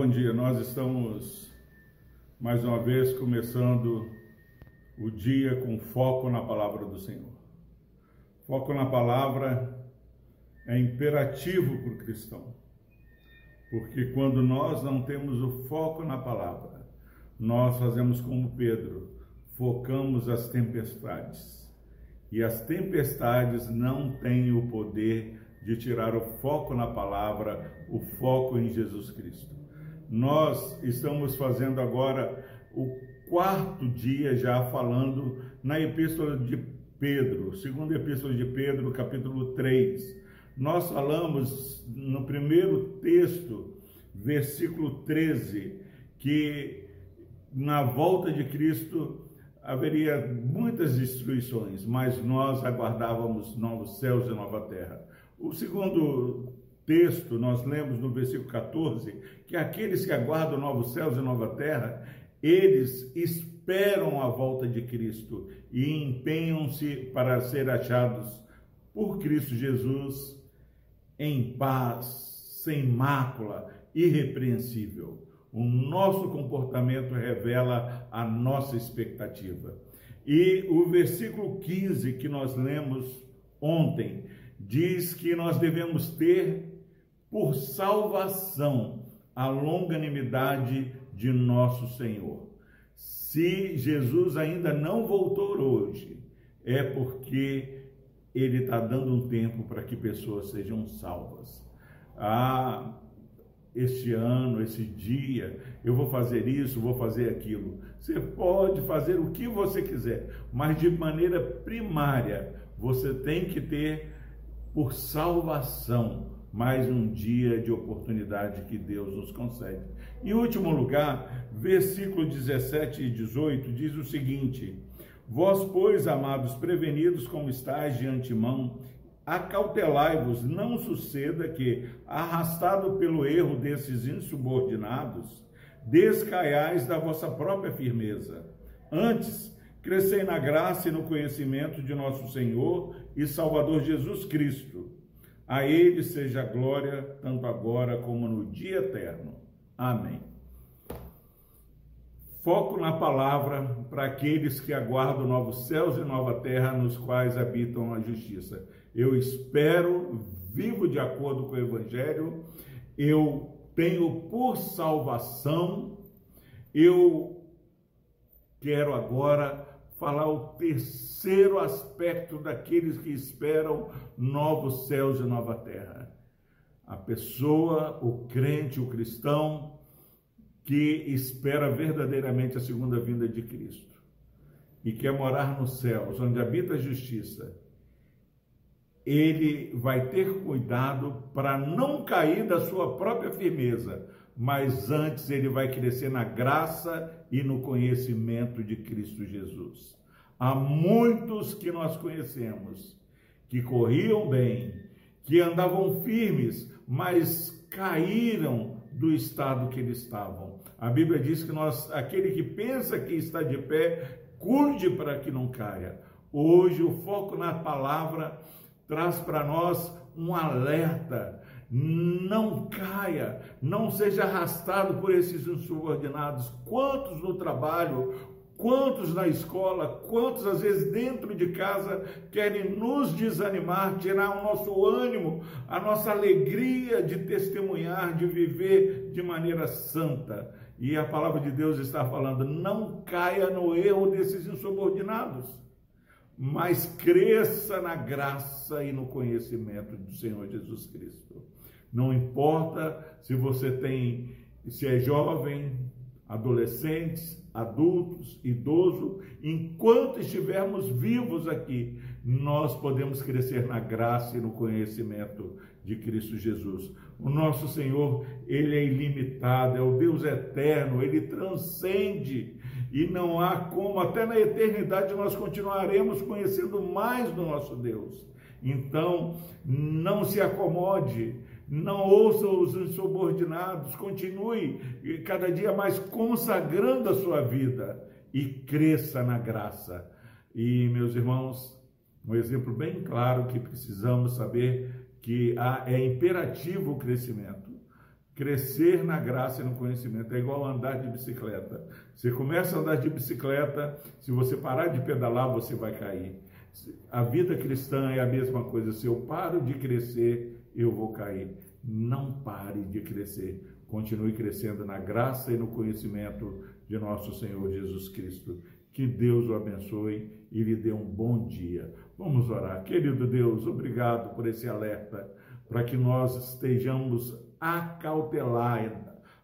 bom dia. Nós estamos mais uma vez começando o dia com foco na palavra do Senhor. Foco na palavra é imperativo para o cristão, porque quando nós não temos o foco na palavra, nós fazemos como Pedro, focamos as tempestades. E as tempestades não têm o poder de tirar o foco na palavra, o foco em Jesus Cristo. Nós estamos fazendo agora o quarto dia já falando na Epístola de Pedro, segunda Epístola de Pedro, capítulo 3. Nós falamos no primeiro texto, versículo 13, que na volta de Cristo haveria muitas destruições, mas nós aguardávamos novos céus e nova terra. O segundo texto, nós lemos no versículo 14, que aqueles que aguardam novos céus e nova terra, eles esperam a volta de Cristo e empenham-se para ser achados por Cristo Jesus em paz, sem mácula, irrepreensível. O nosso comportamento revela a nossa expectativa. E o versículo 15 que nós lemos ontem diz que nós devemos ter por salvação a longanimidade de nosso Senhor. Se Jesus ainda não voltou hoje, é porque ele está dando um tempo para que pessoas sejam salvas. Ah, este ano, esse dia, eu vou fazer isso, vou fazer aquilo. Você pode fazer o que você quiser, mas de maneira primária, você tem que ter por salvação mais um dia de oportunidade que Deus nos concede. Em último lugar, versículo 17 e 18 diz o seguinte: Vós, pois, amados, prevenidos como estáis de antemão, acautelai-vos, não suceda que, arrastado pelo erro desses insubordinados, descaiais da vossa própria firmeza. Antes, crescei na graça e no conhecimento de nosso Senhor e Salvador Jesus Cristo a ele seja glória, tanto agora como no dia eterno. Amém. Foco na palavra para aqueles que aguardam novos céus e nova terra nos quais habitam a justiça. Eu espero, vivo de acordo com o Evangelho, eu tenho por salvação, eu quero agora falar o terceiro aspecto daqueles que esperam novos céus e nova terra. A pessoa, o crente, o cristão, que espera verdadeiramente a segunda vinda de Cristo e quer morar nos céus, onde habita a justiça, ele vai ter cuidado para não cair da sua própria firmeza, mas antes ele vai crescer na graça e no conhecimento de Cristo Jesus. Há muitos que nós conhecemos que corriam bem, que andavam firmes, mas caíram do estado que eles estavam. A Bíblia diz que nós, aquele que pensa que está de pé, cuide para que não caia. Hoje o foco na palavra traz para nós um alerta não caia, não seja arrastado por esses insubordinados. Quantos no trabalho, quantos na escola, quantos às vezes dentro de casa querem nos desanimar, tirar o nosso ânimo, a nossa alegria de testemunhar, de viver de maneira santa. E a palavra de Deus está falando: não caia no erro desses insubordinados mas cresça na graça e no conhecimento do Senhor Jesus Cristo. Não importa se você tem, se é jovem, adolescentes, adultos, idoso, enquanto estivermos vivos aqui, nós podemos crescer na graça e no conhecimento de Cristo Jesus. O nosso Senhor, ele é ilimitado, é o Deus eterno, ele transcende e não há como, até na eternidade, nós continuaremos conhecendo mais do nosso Deus. Então, não se acomode, não ouça os insubordinados, continue cada dia mais consagrando a sua vida e cresça na graça. E, meus irmãos, um exemplo bem claro que precisamos saber que é imperativo o crescimento. Crescer na graça e no conhecimento é igual andar de bicicleta. Você começa a andar de bicicleta, se você parar de pedalar, você vai cair. A vida cristã é a mesma coisa. Se eu paro de crescer, eu vou cair. Não pare de crescer. Continue crescendo na graça e no conhecimento de nosso Senhor Jesus Cristo. Que Deus o abençoe e lhe dê um bom dia. Vamos orar. Querido Deus, obrigado por esse alerta, para que nós estejamos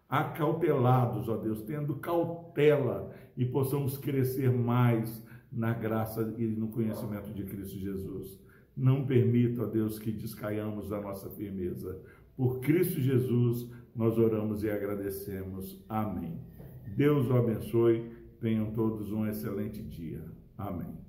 acautelados, ó Deus, tendo cautela e possamos crescer mais na graça e no conhecimento de Cristo Jesus. Não permita, ó Deus, que descaiamos da nossa firmeza. Por Cristo Jesus, nós oramos e agradecemos. Amém. Deus o abençoe. Tenham todos um excelente dia. Amém.